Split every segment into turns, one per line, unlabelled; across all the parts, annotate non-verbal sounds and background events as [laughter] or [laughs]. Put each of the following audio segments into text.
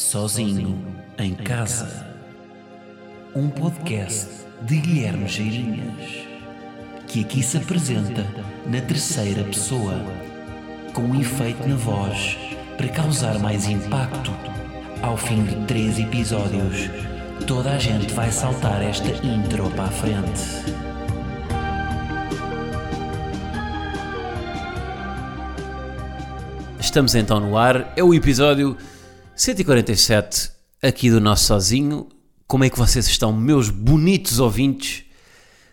Sozinho em Casa. Um podcast de Guilherme Geirinhas, que aqui se apresenta na terceira pessoa, com um efeito na voz para causar mais impacto. Ao fim de três episódios, toda a gente vai saltar esta intro para a frente.
Estamos então no ar, é o episódio 147 aqui do Nosso Sozinho. Como é que vocês estão, meus bonitos ouvintes,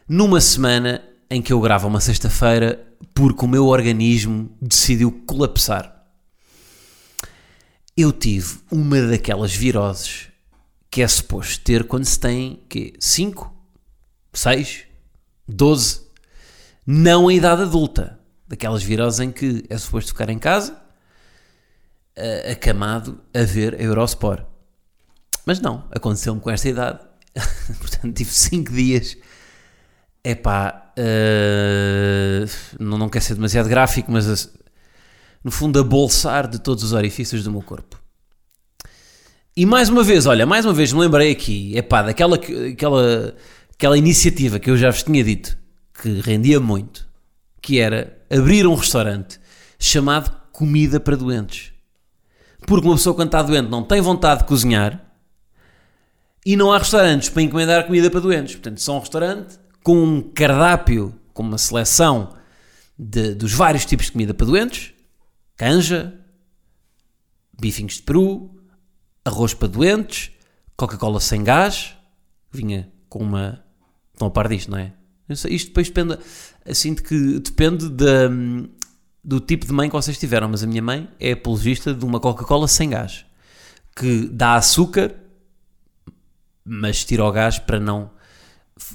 numa semana em que eu gravo uma sexta-feira porque o meu organismo decidiu colapsar? Eu tive uma daquelas viroses que é suposto ter quando se tem 5, 6, 12, não a idade adulta. Daquelas viroses em que é suposto ficar em casa, uh, acamado a ver a Eurosport. Mas não, aconteceu-me com esta idade. [laughs] Portanto, tive 5 dias. Epá, uh, não, não quer ser demasiado gráfico, mas uh, no fundo a bolsar de todos os orifícios do meu corpo. E mais uma vez, olha, mais uma vez me lembrei aqui, epá, daquela aquela, aquela iniciativa que eu já vos tinha dito, que rendia muito, que era abrir um restaurante chamado Comida para Doentes. Porque uma pessoa quando está doente não tem vontade de cozinhar e não há restaurantes para encomendar comida para doentes. Portanto, só um restaurante com um cardápio, com uma seleção de, dos vários tipos de comida para doentes, canja, bifinhos de peru, arroz para doentes, Coca-Cola sem gás, vinha com uma... Estão a par disto, não é? Isto depois depende, assim, de que depende da, do tipo de mãe que vocês tiveram, mas a minha mãe é apologista de uma Coca-Cola sem gás, que dá açúcar, mas tira o gás para não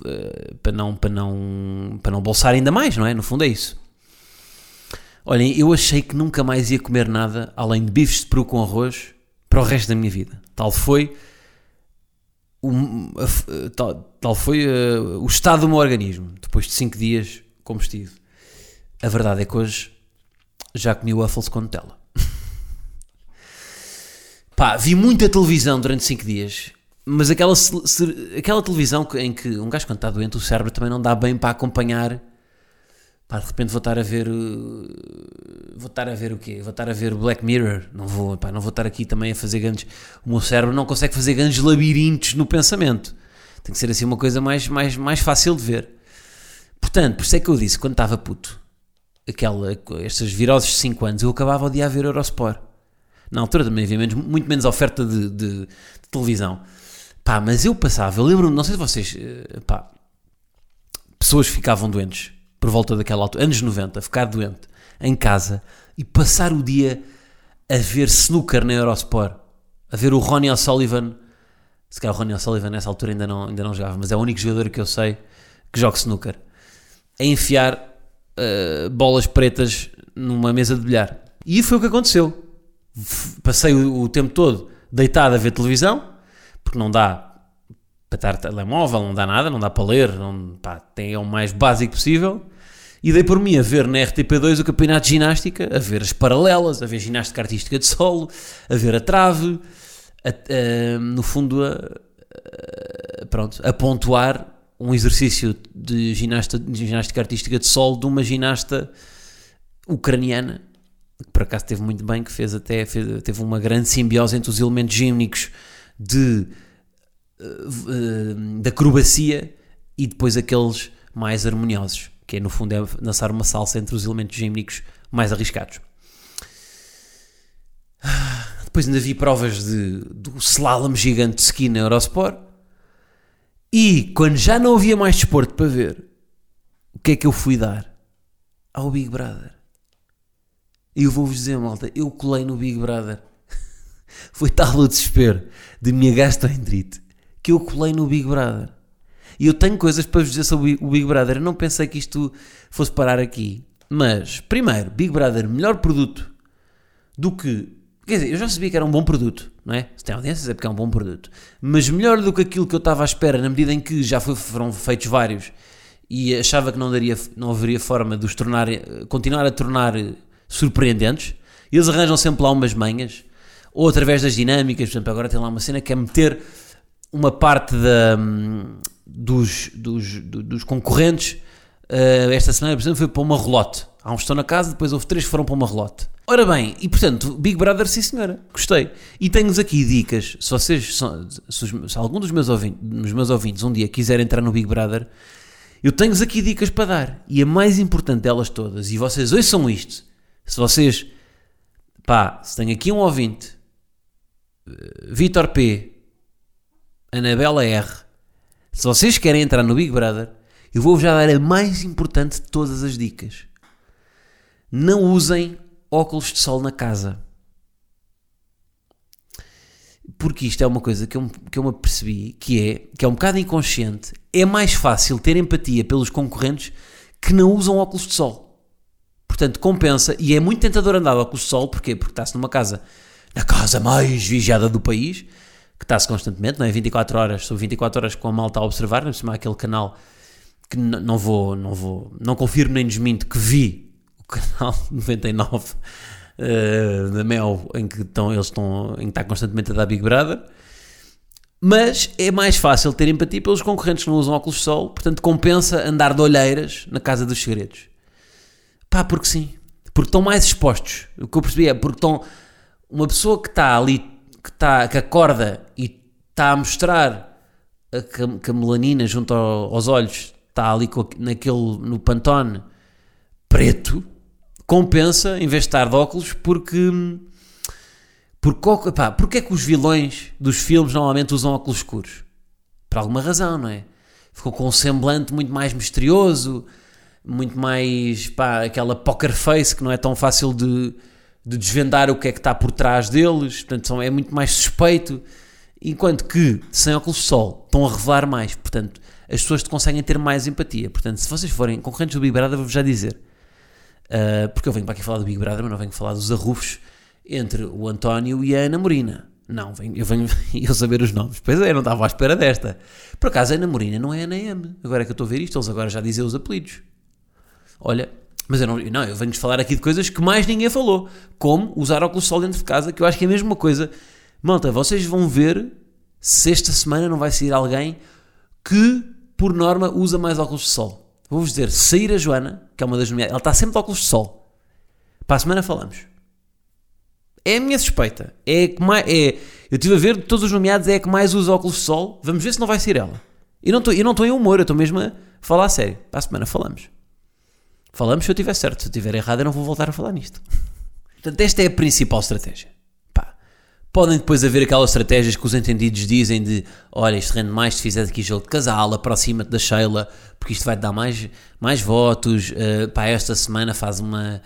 eh, para não para não para não bolsar ainda mais, não é? No fundo é isso. Olhem, eu achei que nunca mais ia comer nada além de bifes de peru com arroz para o resto da minha vida. Tal foi o, tal, tal foi uh, o estado do meu organismo depois de 5 dias como estive. A verdade é que hoje já comi waffles com Nutella. [laughs] Pá, vi muita televisão durante 5 dias, mas aquela, aquela televisão em que um gajo quando está doente o cérebro também não dá bem para acompanhar. Pá, de repente vou estar a ver. Uh, vou estar a ver o quê? Vou estar a ver Black Mirror. Não vou, pá, não vou estar aqui também a fazer grandes. O meu cérebro não consegue fazer grandes labirintos no pensamento. Tem que ser assim uma coisa mais, mais, mais fácil de ver. Portanto, por isso é que eu disse, quando estava puto, aquela, estas viroses de 5 anos, eu acabava de a ver Eurosport. Na altura também havia menos, muito menos oferta de, de, de, televisão. Pá, mas eu passava, eu lembro não sei se vocês, eh, pá, pessoas ficavam doentes por volta daquela altura, anos 90, ficar doente em casa e passar o dia a ver snooker na Eurosport, a ver o Ronnie O'Sullivan. Se calhar o Ronnie O'Sullivan nessa altura ainda não, ainda não jogava, mas é o único jogador que eu sei que joga snooker. A enfiar uh, bolas pretas numa mesa de bilhar. E foi o que aconteceu. Passei o, o, tempo todo deitado a ver televisão, porque não dá para estar telemóvel, não dá nada, não dá para ler, não, pá, tem, é o mais básico possível. E dei por mim a ver na RTP2 o campeonato de ginástica, a ver as paralelas, a ver ginástica artística de solo, a ver a trave, a, a, no fundo, a, pronto, a pontuar um exercício de, ginasta, de ginástica artística de solo de uma ginasta ucraniana, que por acaso teve muito bem, que fez até fez, teve uma grande simbiose entre os elementos gímnicos de, uh, de acrobacia e depois aqueles mais harmoniosos, que é no fundo é dançar uma salsa entre os elementos gímnicos mais arriscados. Depois ainda vi provas de, do slalom gigante de ski na Eurosport e quando já não havia mais desporto para ver, o que é que eu fui dar? Ao Big Brother. E eu vou-vos dizer, malta, eu colei no Big Brother. [laughs] Foi tal o desespero de minha gastroenterite que eu colei no Big Brother. E eu tenho coisas para vos dizer sobre o Big Brother. Eu não pensei que isto fosse parar aqui. Mas, primeiro, Big Brother, melhor produto do que Quer dizer, eu já sabia que era um bom produto, não é? Se tem audiências é porque é um bom produto. Mas melhor do que aquilo que eu estava à espera, na medida em que já foi, foram feitos vários e achava que não, daria, não haveria forma de os tornar, continuar a tornar surpreendentes. Eles arranjam sempre lá umas manhas, ou através das dinâmicas. Por exemplo, agora tem lá uma cena que é meter uma parte da, hum, dos, dos, do- dos concorrentes. uh, esta semana, por exemplo, foi para uma relote. Há uns que estão na casa, depois houve três que foram para uma relote. Ora bem, e portanto, Big Brother, sim senhora, gostei. E tenho-vos aqui dicas, se vocês, são- se, se algum dos meus, ouvintes, dos meus ouvintes um dia quiser entrar no Big Brother, eu tenho-vos aqui dicas para dar. E a mais importante delas todas, e vocês ouçam isto, se vocês, pá, se tenho aqui um ouvinte, eh, Vitor P, Anabela R, se vocês querem entrar no Big Brother, eu vou-vos já dar a mais importante de todas as dicas. Não usem óculos de sol na casa. Porque isto é uma coisa que eu, que eu me apercebi que é, que é um bocado inconsciente. É mais fácil ter empatia pelos concorrentes que não usam óculos de sol. Portanto, compensa e é muito tentador andar óculos de sol. Porquê? Porque está-se numa casa, na casa mais vigiada do país, que está-se constantemente, não é? 24 horas, são 24 horas com a malta a observar, não cima aquele canal que não vou, não vou, não confirmo nem desminto que vi o canal [laughs] 99 eh, da Mel em que estão, eles estão, em que está constantemente a dar Big Brother. Mas é mais fácil ter empatia pelos concorrentes que não usam óculos de sol, portanto compensa andar de olheiras na Casa dos Segredos. Pá, porque sim. Porque estão mais expostos. O que eu percebi é porque estão. Uma pessoa que está ali, que, está, que acorda e está a mostrar a, que, a- que a melanina junto ao- aos olhos está ali aqu- naquele, no pantone preto, compensa em vez de estar de óculos porque. Porque, pá, porque é que os vilões dos filmes normalmente usam óculos escuros? Por alguma razão, não é? Ficou com um semblante muito mais misterioso, muito mais, pá, aquela poker face que não é tão fácil de, de desvendar o que é que está por trás deles, portanto são- é muito mais suspeito, enquanto que sem óculos de sol estão a revelar mais, portanto as pessoas conseguem ter mais empatia, portanto se vocês forem concorrentes do Big Brother, vou-vos já dizer, Uh, porque eu venho para aqui falar do Big Brother, mas não venho falar dos arrufos entre o António e a Ana Morina. Não, venho- eu venho [laughs] eu saber os nomes. Pois é, eu não estava à espera desta. Por acaso a Ana Morina não é Ana M. Agora é que eu estou a ver isto, eles agora já dizem os apelidos. Olha, mas eu não, não eu venho-vos falar aqui de coisas que mais ninguém falou. Como usar óculos de sol dentro de casa, que eu acho que é a mesma coisa. Malta, vocês vão ver se esta semana não vai sair alguém que, por norma, usa mais óculos de sol. Vou-vos dizer, sair a Joana, que é uma das nomeadas, ela está sempre de óculos de sol. Para a semana falamos. É a minha suspeita. É que mais, é, eu estive a ver de todos os nomeados, é a que mais usa óculos de sol. Vamos ver se não vai ser ela. Eu não estou em humor, eu estou mesmo a falar a sério. Para a semana falamos. Falamos se eu estiver certo. Se eu estiver errado, eu não vou voltar a falar nisto. Portanto, esta é a principal estratégia. Podem depois haver aquelas estratégias que os entendidos dizem de olha, isto rende mais se fizeres aqui jogo de casal, aproxima-te da Sheila, porque isto vai-te dar mais, mais votos, uh, pá, esta semana faz uma...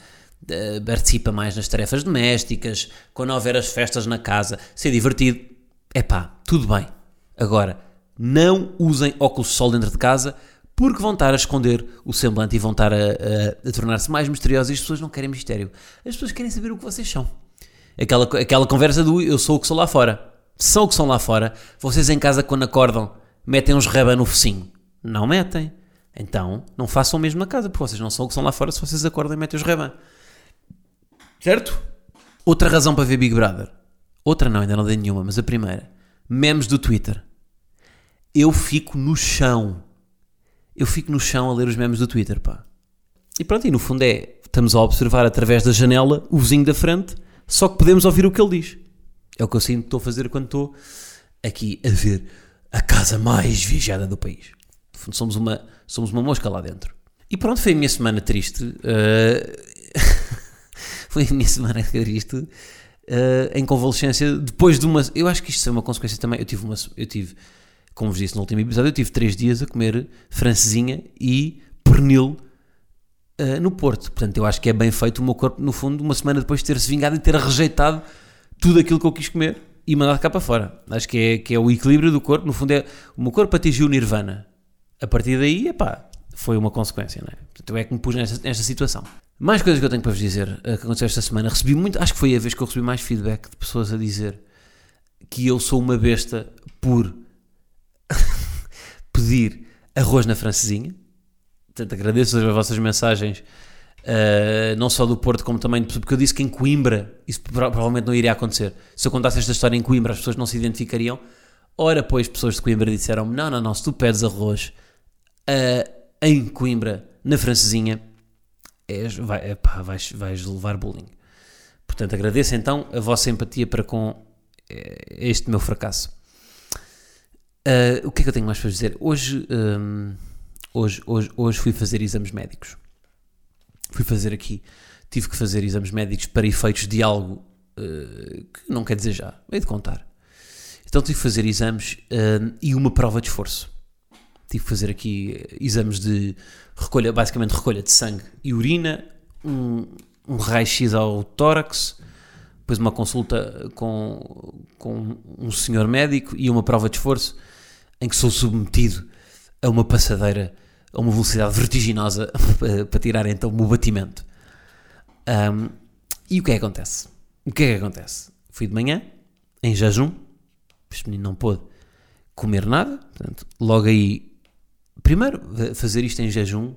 uh, participa mais nas tarefas domésticas, quando houver as festas na casa, ser divertido. É pá, tudo bem. Agora, não usem óculos de sol dentro de casa, porque vão estar a esconder o semblante e vão estar a, a- a tornar-se mais misteriosos e as pessoas não querem mistério. As pessoas querem saber o que vocês são. Aquela, aquela conversa do eu sou o que sou lá fora. São o que são lá fora. Vocês em casa, quando acordam, metem uns reba no focinho. Não metem. Então, não façam o mesmo na casa, porque vocês não são o que são lá fora se vocês acordam e metem os reban. Certo? Outra razão para ver Big Brother. Outra não, ainda não dei nenhuma, mas a primeira. Memes do Twitter. Eu fico no chão. Eu fico no chão a ler os memes do Twitter, pá. E pronto, e no fundo é, estamos a observar através da janela o vizinho da frente, só que podemos ouvir o que ele diz. É o que eu sinto que estou a fazer quando estou aqui a ver a casa mais vigiada do país. Somos uma, somos uma mosca lá dentro. E pronto, foi a minha semana triste. eh, [laughs] foi a minha semana triste eh, em convalescência depois de uma. Eu acho que isto é uma consequência também. Eu tive uma. Eu tive, como vos disse no último episódio, eu tive três dias a comer francesinha e pernil uh, no Porto. Portanto, eu acho que é bem feito o meu corpo, no fundo, uma semana depois de ter-se vingado e ter rejeitado tudo aquilo que eu quis comer e mandado cá para fora. Acho que é, que é o equilíbrio do corpo. No fundo, é o meu corpo atingiu o nirvana. A partir daí, epá, foi uma consequência, não é? Portanto, eu é que me pus nesta, nesta situação. Mais coisas que eu tenho para vos dizer uh, que aconteceu esta semana. Recebi muito, acho que foi a vez que eu recebi mais feedback de pessoas a dizer que eu sou uma besta por [laughs] pedir arroz na francesinha. Portanto, agradeço as vossas mensagens Uh, não só do Porto, como também porque eu disse que em Coimbra isso provavelmente não iria acontecer. Se eu contasse esta história em Coimbra, as pessoas não se identificariam. Ora, pois, pessoas de Coimbra disseram-me: não, não, não, se tu pedes arroz uh, em Coimbra, na francesinha, és, vai, epá, vais, vais levar bullying. Portanto, agradeço então a vossa empatia para com eh, este meu fracasso. Uh, o que é que eu tenho mais para dizer? Hoje, um, hoje, hoje, hoje fui fazer exames médicos. Fui fazer aqui, tive que fazer exames médicos para efeitos de algo uh, que não quer dizer já, hei de contar. Então tive que fazer exames uh, e uma prova de esforço. Tive que fazer aqui exames de recolha, basicamente recolha de sangue e urina, um, um raio-x ao tórax, depois uma consulta com, com um senhor médico e uma prova de esforço em que sou submetido a uma passadeira a uma velocidade vertiginosa [laughs] para tirar então o batimento. Um, e o que é que acontece? O que é que acontece? Fui de manhã, em jejum, este menino não pôde comer nada, portanto, logo aí, primeiro, fazer isto em jejum,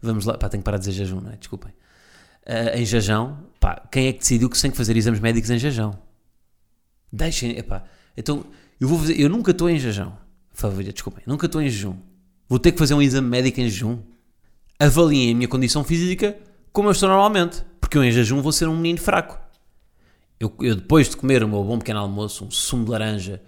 vamos lá, pá, tenho que parar de dizer jejum, não é? Desculpem. Uh, em jejum, pá, quem é que decidiu que tem que fazer exames médicos em jejum? Deixem, epá, então, eu vou fazer, eu nunca estou em jejum, favor, desculpem, nunca estou em jejum, Vou ter que fazer um exame médico em jejum? Avaliem a minha condição física como eu estou normalmente, porque eu em jejum vou ser um menino fraco. Eu, eu depois de comer o meu bom pequeno almoço, um sumo de laranja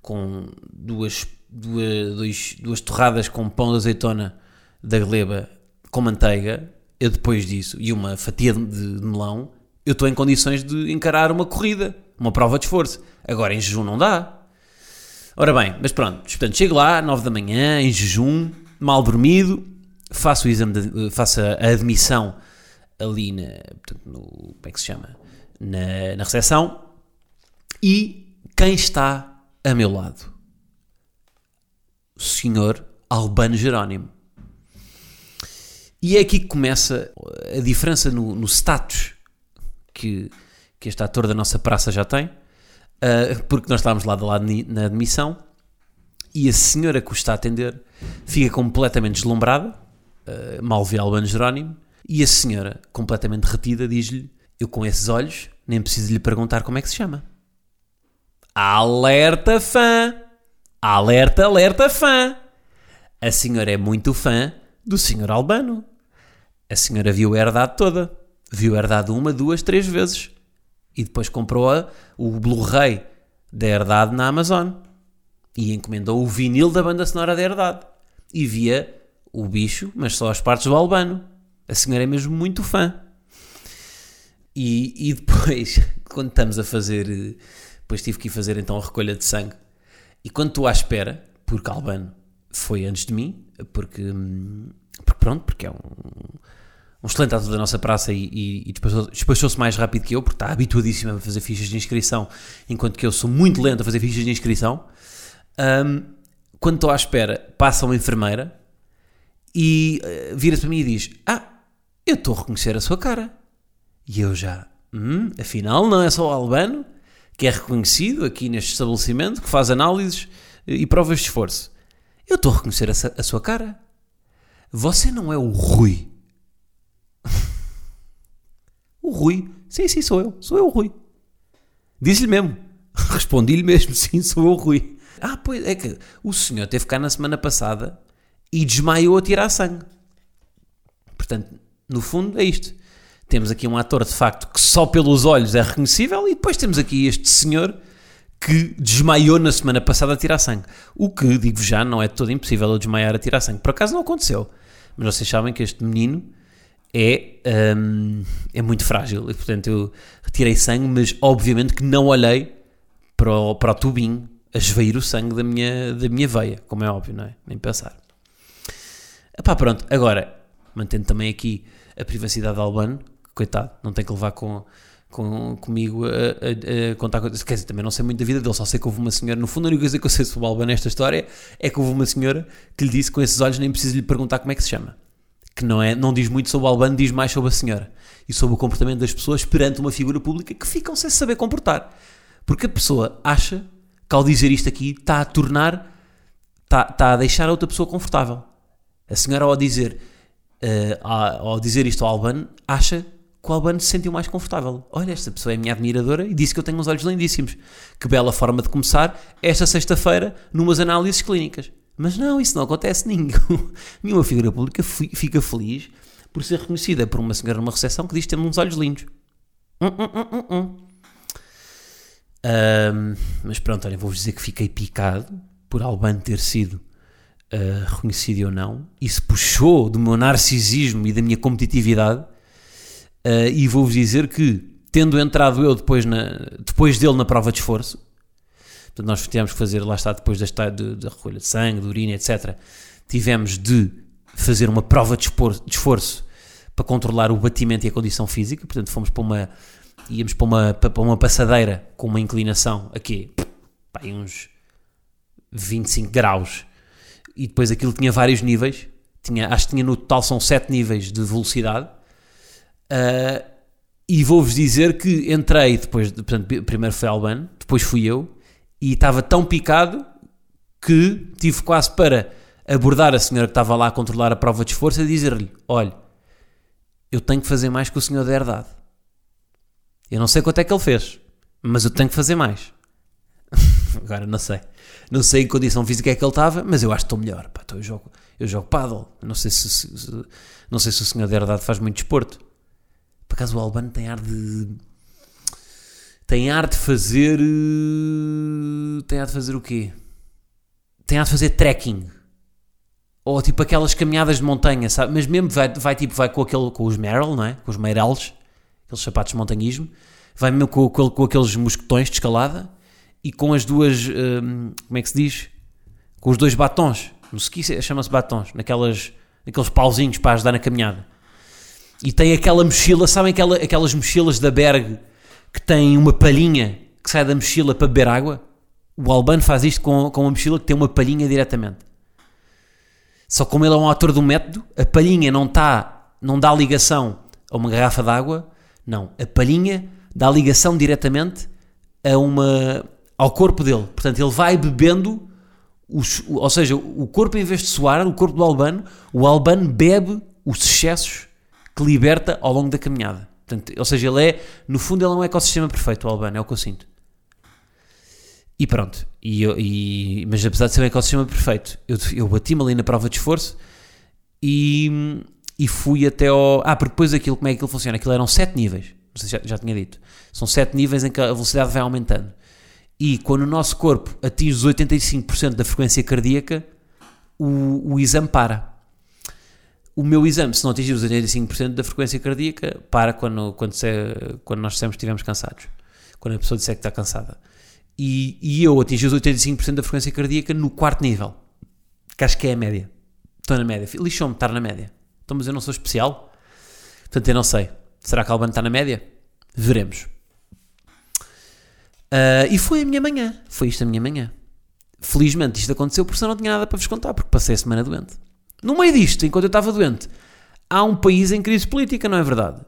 com duas, duas, dois, duas torradas com pão de azeitona da gleba com manteiga, eu depois disso, e uma fatia de, de melão, eu estou em condições de encarar uma corrida, uma prova de esforço. Agora em jejum não dá. Ora bem, mas pronto, portanto, chego lá, 9 da manhã, em jejum, mal dormido, faço, o exame de, faço a admissão ali na, portanto, no, como é que se chama? Na, na recepção e quem está a meu lado? O senhor Albano Jerónimo. E é aqui que começa a diferença no, no status que, que este ator da nossa praça já tem uh, porque nós estávamos lá de lado na admissão e a senhora que o está a atender fica completamente deslumbrada, uh, mal vê Albano Jerónimo, e a senhora, completamente retida, diz-lhe: Eu com esses olhos nem preciso lhe perguntar como é que se chama. Alerta fã! Alerta, alerta fã! A senhora é muito fã do senhor Albano. A senhora viu a herdade toda. Viu a herdade uma, duas, três vezes e depois comprou a, o Blu-ray da Herdade na Amazon e encomendou o vinil da banda sonora da Herdade e via o bicho, mas só as partes do Albano. A senhora é mesmo muito fã. E, e depois, [laughs] quando estamos a fazer, depois tive que ir fazer então a recolha de sangue. E quando estou à espera, porque Albano foi antes de mim, porque, hum, porque pronto, porque é um, um excelente ator da nossa praça e, e, e despachou-se mais rápido que eu, porque está habituadíssimo a fazer fichas de inscrição, enquanto que eu sou muito lento a fazer fichas de inscrição. Um, quando estou à espera, passa uma enfermeira e uh, vira-se para mim e diz: Ah, eu estou a reconhecer a sua cara. E eu já, hum, afinal, não é só o Albano que é reconhecido aqui neste estabelecimento, que faz análises e provas de esforço. Eu estou a reconhecer a, a sua cara. Você não é o Rui o Rui. Sim, sim, sou eu. Sou eu o Rui. Disse-lhe mesmo. [laughs] Respondi-lhe mesmo, [laughs] sim, sou eu o Rui. Ah, pois é que o senhor teve cá na semana passada e desmaiou a tirar sangue. Portanto, no fundo é isto. Temos aqui um ator de facto que só pelos olhos é reconhecível e depois temos aqui este senhor que desmaiou na semana passada a tirar sangue. O que, digo já, não é todo impossível eu desmaiar a tirar sangue. Por acaso não aconteceu. Mas vocês sabem que este menino é, um, é muito frágil. E, portanto, eu retirei sangue, mas obviamente que não olhei para o, para o tubinho a esvair o sangue da minha, da minha veia, como é óbvio, não é? Nem pensar. Epá, pronto, agora, mantendo também aqui a privacidade de Albano, coitado, não tem que levar com, com, comigo a, a, a contar coisas. Quer dizer, também não sei muito da vida dele, só sei que houve uma senhora. No fundo, a única coisa que eu sei sobre o Albano nesta história é que houve uma senhora que lhe disse com esses olhos nem preciso lhe perguntar como é que se chama que não, é, não diz muito sobre o Albano, diz mais sobre a senhora e sobre o comportamento das pessoas perante uma figura pública que ficam sem saber comportar. Porque a pessoa acha que ao dizer isto aqui está a tornar, está, está a deixar a outra pessoa confortável. A senhora ao dizer a- ao dizer isto ao Albano, acha que o Albano se sentiu mais confortável. Olha, esta pessoa é minha admiradora e disse que eu tenho uns olhos lindíssimos. Que bela forma de começar esta sexta-feira numas análises clínicas. Mas não, isso não acontece. [laughs] Ninguém, nenhuma figura pública fi- fica feliz por ser reconhecida por uma senhora numa recepção que diz que tem uns olhos lindos. Hum, hum, hum, hum, hum. Mas pronto, olha, vou-vos dizer que fiquei picado por Albano ter sido ah, reconhecido ou não. Isso puxou do meu narcisismo e da minha competitividade. Ah, e vou-vos dizer que, tendo entrado eu depois, na, depois dele na prova de esforço, portanto, nós tivemos que fazer, lá está, depois da, de- da recolha de sangue, de urina, etc., tivemos de fazer uma prova de espor- de esforço para controlar o batimento e a condição física. Portanto, fomos para uma, íamos para uma, para uma passadeira com uma inclinação aqui, pá, uns 25 graus. E depois aquilo tinha vários níveis. Tinha, acho que tinha no total são 7 níveis de velocidade. Ah, e vou-vos dizer que entrei depois, de- portanto, primeiro foi Albano, depois fui eu, e estava tão picado que tive quase para abordar a senhora que estava lá a controlar a prova de esforço e dizer-lhe: Olha, eu tenho que fazer mais que o senhor da herdade. Eu não sei quanto é que ele fez, mas eu tenho que fazer mais. [laughs] Agora não sei. Não sei em que condição física é que ele estava, mas eu acho que estou melhor. Pá, então eu jogo, eu jogo paddle. Não sei se, se- se- não sei se o senhor da herdade faz muito desporto. Por acaso o Albano tem ar de. Tem ar de fazer. eh, Tem ar de fazer o quê? Tem ar de fazer trekking. Ou tipo aquelas caminhadas de montanha, sabe? Mas mesmo vai, vai tipo, vai com, aquele, com os Merrill, não é? Com os Meirelles, aqueles sapatos de montanhismo. Vai mesmo com, com, com aqueles mosquetões de escalada e com as duas. hum, como é que se diz? Com os dois batons. No ski chama-se batons. Naquelas, naqueles pauzinhos para ajudar na caminhada. E tem aquela mochila, sabem aquela, aquelas mochilas da Berg que tem uma palhinha que sai da mochila para beber água? O Albano faz isto com, com uma mochila que tem uma palhinha diretamente. Só como ele é um autor do método, a palhinha não, tá, não dá ligação a uma garrafa de água, não. A palhinha dá ligação diretamente a uma, ao corpo dele. Portanto, ele vai bebendo, os, ou seja, o corpo em vez de suar, o corpo do Albano, o Albano bebe os excessos que liberta ao longo da caminhada. Portanto, ou seja, ele é, no fundo, ele é um ecossistema perfeito, o Albano, é o que eu sinto. E pronto, e, e- mas apesar de ser um ecossistema perfeito, eu, eu bati-me ali na prova de esforço e, e fui até ao. Ah, porque depois aquilo, como é que aquilo funciona? Aquilo eram 7 níveis, não sei se já, já tinha dito. São 7 níveis em que a velocidade vai aumentando. E quando o nosso corpo atinge os 85% da frequência cardíaca, o, o exame para. O meu exame, se não atingir os 85% da frequência cardíaca, para quando, quando, se, quando nós dissemos que estivemos cansados. Quando a pessoa disser que está cansada. E, e eu atingi os 85% da frequência cardíaca no quarto nível. Que acho que é a média. Estou na média. Lixou-me estar na média. Então, mas eu não sou especial. Portanto, eu não sei. Será que a Albano está na média? Veremos. Ah, e foi a minha manhã. Foi isto a minha manhã. Felizmente isto aconteceu porque senão não tinha nada para vos contar, porque passei a semana doente. No meio disto, enquanto eu estava doente, há um país em crise política, não é verdade?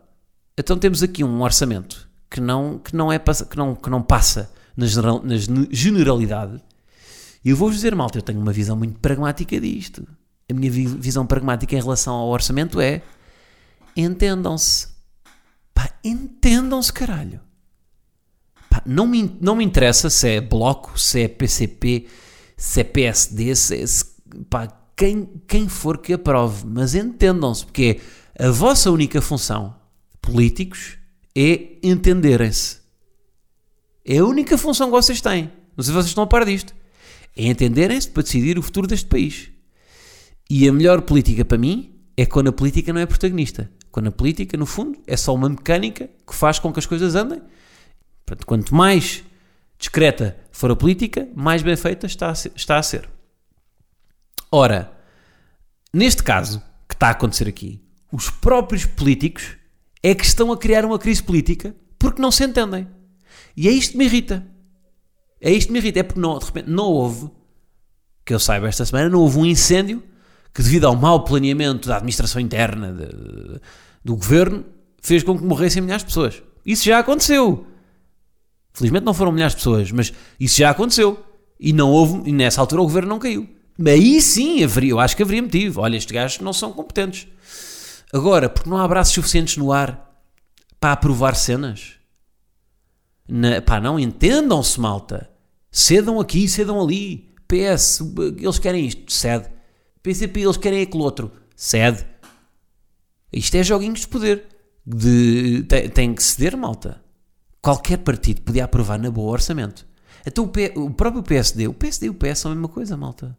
Então temos aqui um orçamento que não, que não, é, que não, que não passa na, general- na gene- generalidade. E eu vou-vos dizer, malta, eu tenho uma visão muito pragmática disto. A minha vi- visão pragmática em relação ao orçamento é entendam-se. Pá, entendam-se, caralho. Pá, não, me, não me interessa se é Bloco, se é PCP, se é PSD, se é. se- pá, quem, quem for que aprove, mas entendam-se, porque a vossa única função, políticos, é entenderem-se. É a única função que vocês têm. Não sei se vocês estão a par disto. É entenderem-se para decidir o futuro deste país. E a melhor política para mim é quando a política não é protagonista. Quando a política, no fundo, é só uma mecânica que faz com que as coisas andem. Portanto, quanto mais discreta for a política, mais bem feita está a ser. Está a ser. Ora, neste caso que está a acontecer aqui, os próprios políticos é que estão a criar uma crise política porque não se entendem. E é isto que me irrita. É isto que me irrita. É porque não, de repente não houve, que eu saiba esta semana, não houve um incêndio que, devido ao mau planeamento da administração interna de- de- do governo, fez com que morressem milhares de pessoas. Isso já aconteceu. Felizmente não foram milhares de pessoas, mas isso já aconteceu. E não houve, e nessa altura o governo não caiu. Aí sim haveria, eu acho que haveria motivo. Olha, estes gajos não são competentes. Agora, porque não há braços suficientes no ar para aprovar cenas? Na, pá, não entendam-se, malta. Cedam aqui, cedam ali. PS, eles querem isto, cede. PCP, eles querem aquele outro, cede. Isto é joguinhos de poder. De, tem, tem que ceder, malta. Qualquer partido podia aprovar na boa orçamento. Então o, P, o próprio PSD, o PSD e o PS são a mesma coisa, malta.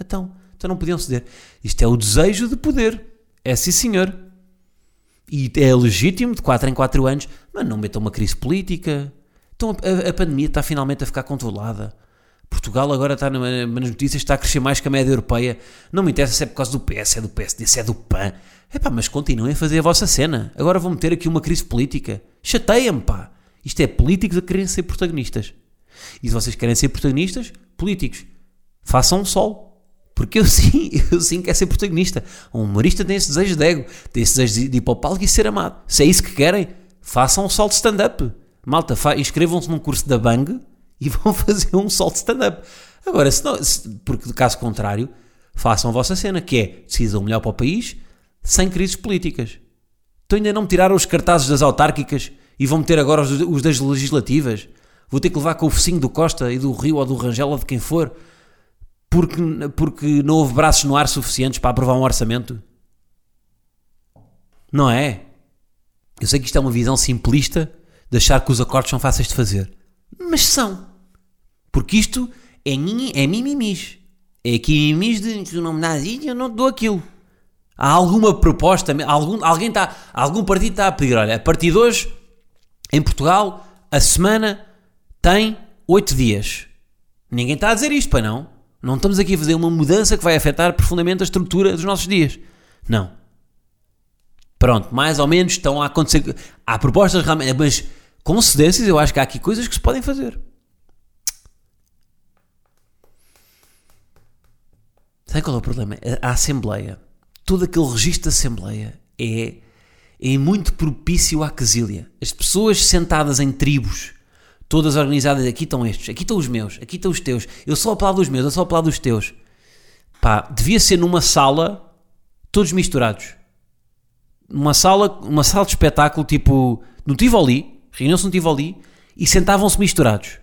Então, então não podiam ceder. Isto é o desejo de poder. É sim, senhor. E é legítimo, de 4 em 4 anos, mas não metam uma crise política. Então a, a, pandemia está finalmente a ficar controlada. Portugal agora está nas notícias, está a crescer mais que a média europeia. Não me interessa se é por causa do PS, é do PSD, se é do PAN. Epá, mas continuem a fazer a vossa cena. Agora vão meter aqui uma crise política. Chateia-me, pá. Isto é políticos a quererem ser protagonistas. E se vocês querem ser protagonistas, políticos, façam um sol. Porque eu [laughs] sim, eu sim quero ser protagonista. Um humorista tem esse desejo de ego, tem esse desejo de ir para o palco e ser amado. Se é isso que querem, façam um de stand-up. Malta, inscrevam-se num curso da Bang [laughs] e vão fazer um de stand-up. Agora, se não, se, porque caso contrário, façam a vossa cena, que é decidam melhor para o país, sem crises políticas. Então ainda não me tiraram os cartazes das autárquicas e vão meter agora os, os das legislativas. Vou ter que levar com o focinho do Costa e do Rio ou do Rangel ou de quem for porque, porque não houve braços no ar suficientes para aprovar um orçamento? Não é? Eu sei que isto é uma visão simplista de achar que os acordos são fáceis de fazer. Mas são. Porque isto é, é mimimis. É aqui mimimis de tu não me dás isto eu não te dou aquilo. Há alguma proposta, algum, alguém está, algum partido está a pedir, olha, a partir de hoje, em Portugal, a semana tem 8 dias. Ninguém está a dizer isto, para não? Não estamos aqui a fazer uma mudança que vai afetar profundamente a estrutura dos nossos dias. Não. Pronto, mais ou menos estão a acontecer. Há propostas realmente, mas com cedências eu acho que há aqui coisas que se podem fazer. Sabe qual é o problema? A Assembleia, todo aquele registro da Assembleia é, é muito propício à quesília. As pessoas sentadas em tribos todas organizadas, aqui estão estes, aqui estão os meus, aqui estão os teus, eu só aplaudo os meus, eu só aplaudo os teus. Pá, devia ser numa sala, todos misturados. Uma sala, uma sala de espetáculo, tipo, no Tivoli, reuniam-se no Tivoli e sentavam-se misturados.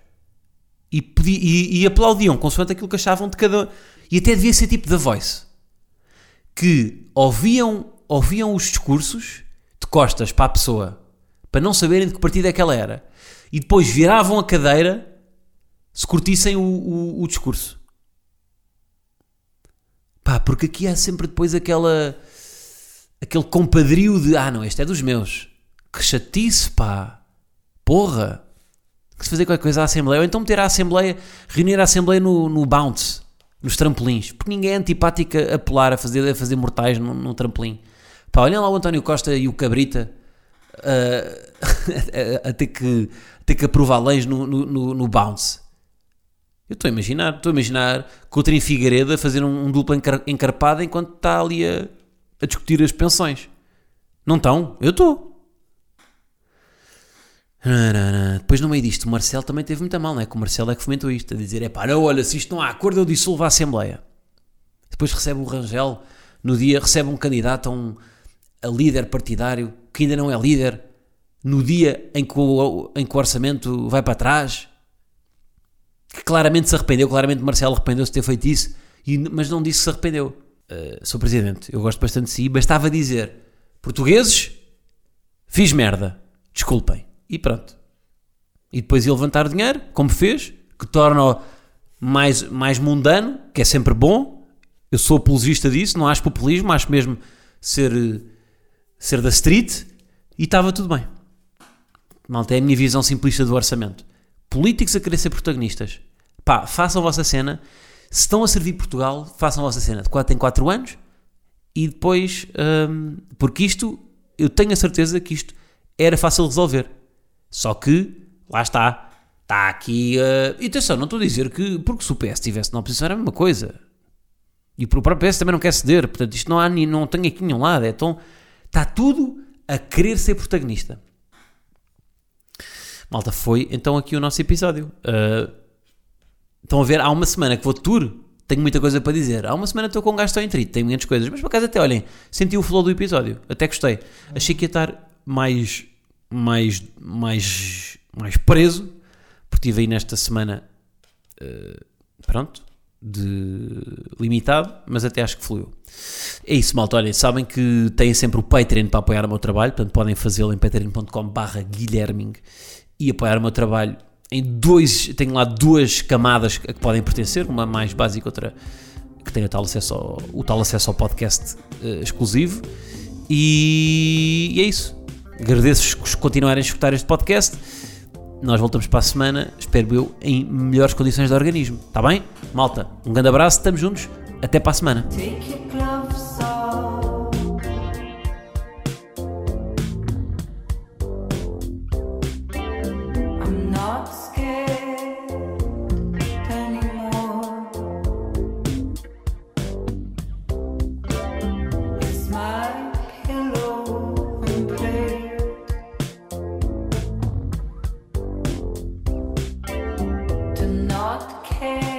E, pedi, e, e aplaudiam, consoante aquilo que achavam de cada... E até devia ser tipo da Voice. Que ouviam, ouviam os discursos de costas para a pessoa, para não saberem de que partido é que ela era e depois viravam a cadeira se curtissem o, o, o discurso. Pá, porque aqui há sempre depois aquela aquele compadrio de ah não, este é dos meus. Que chatice, pá. Porra. Que se fazer qualquer coisa à Assembleia. Ou então meter a Assembleia, reunir a Assembleia no, no bounce, nos trampolins. Porque ninguém é antipática a pular, a fazer, a fazer mortais no trampolim. Pá, olhem lá o António Costa e o Cabrita [laughs] uh, a, ter que ter que aprovar leis no, no, no, no bounce. Eu estou a imaginar, estou a imaginar Coutinho Figueiredo a fazer um, um duplo encarpado enquanto está ali a, a discutir as pensões. Não estão? Eu estou. Depois, no meio disto, o Marcelo também teve muito mal, não é? Que o Marcelo é que fomentou isto, a dizer: é pá, não, olha, se isto não há acordo, eu dissolvo a Assembleia. Depois recebe o Rangel, no dia, recebe um candidato a um a líder partidário que ainda não é líder, no dia em que o, em que o orçamento vai para trás, que claramente se arrependeu, claramente Marcelo arrependeu-se de ter feito isso, e, mas não disse que se arrependeu. Uh, presidente, eu gosto bastante de si, bastava dizer: portugueses, fiz merda, desculpem. E pronto. E depois ia levantar dinheiro, como fez, que torna-o mais, mais mundano, que é sempre bom. Eu sou apologista disso, não acho populismo, acho mesmo ser, ser da street e estava tudo bem. Malta, é a minha visão simplista do orçamento. Políticos a querer ser protagonistas. Pá, façam a vossa cena. Se estão a servir Portugal, façam a vossa cena de 4 em 4 anos e depois, hum, porque isto, eu tenho a certeza que isto era fácil de resolver. Só que, lá está, está aqui. Uh, e atenção, não estou a dizer que, porque se o PS estivesse na oposição era a mesma coisa. E o próprio PS também não quer ceder, portanto, isto não, há, não tem aqui nenhum lado. É, então, está tudo a querer ser protagonista. Malta, foi então aqui o nosso episódio. Uh, estão a ver, há uma semana que vou de tour. tenho muita coisa para dizer. Há uma semana estou com um gasto em trito, tenho muitas coisas, mas por acaso até olhem, senti o flow do episódio, até gostei. Achei que ia estar mais, mais, mais, mais preso, porque estive aí nesta semana, uh, pronto, de limitado, mas até acho que fluiu. É isso, malta. Olhem, sabem que têm sempre o Patreon para apoiar o meu trabalho, portanto podem fazê-lo em patreon.com/barra Guilherming e apoiar o meu trabalho em dois. Tenho lá duas camadas a que podem pertencer, uma mais básica, outra que tem o tal acesso ao, o tal acesso ao podcast uh, exclusivo. E, e é isso. Agradeço-vos continuarem a escutar este podcast. Nós voltamos para a semana, espero eu, em melhores condições de organismo. Está bem? Malta, um grande abraço, estamos juntos. Até para a semana.
care.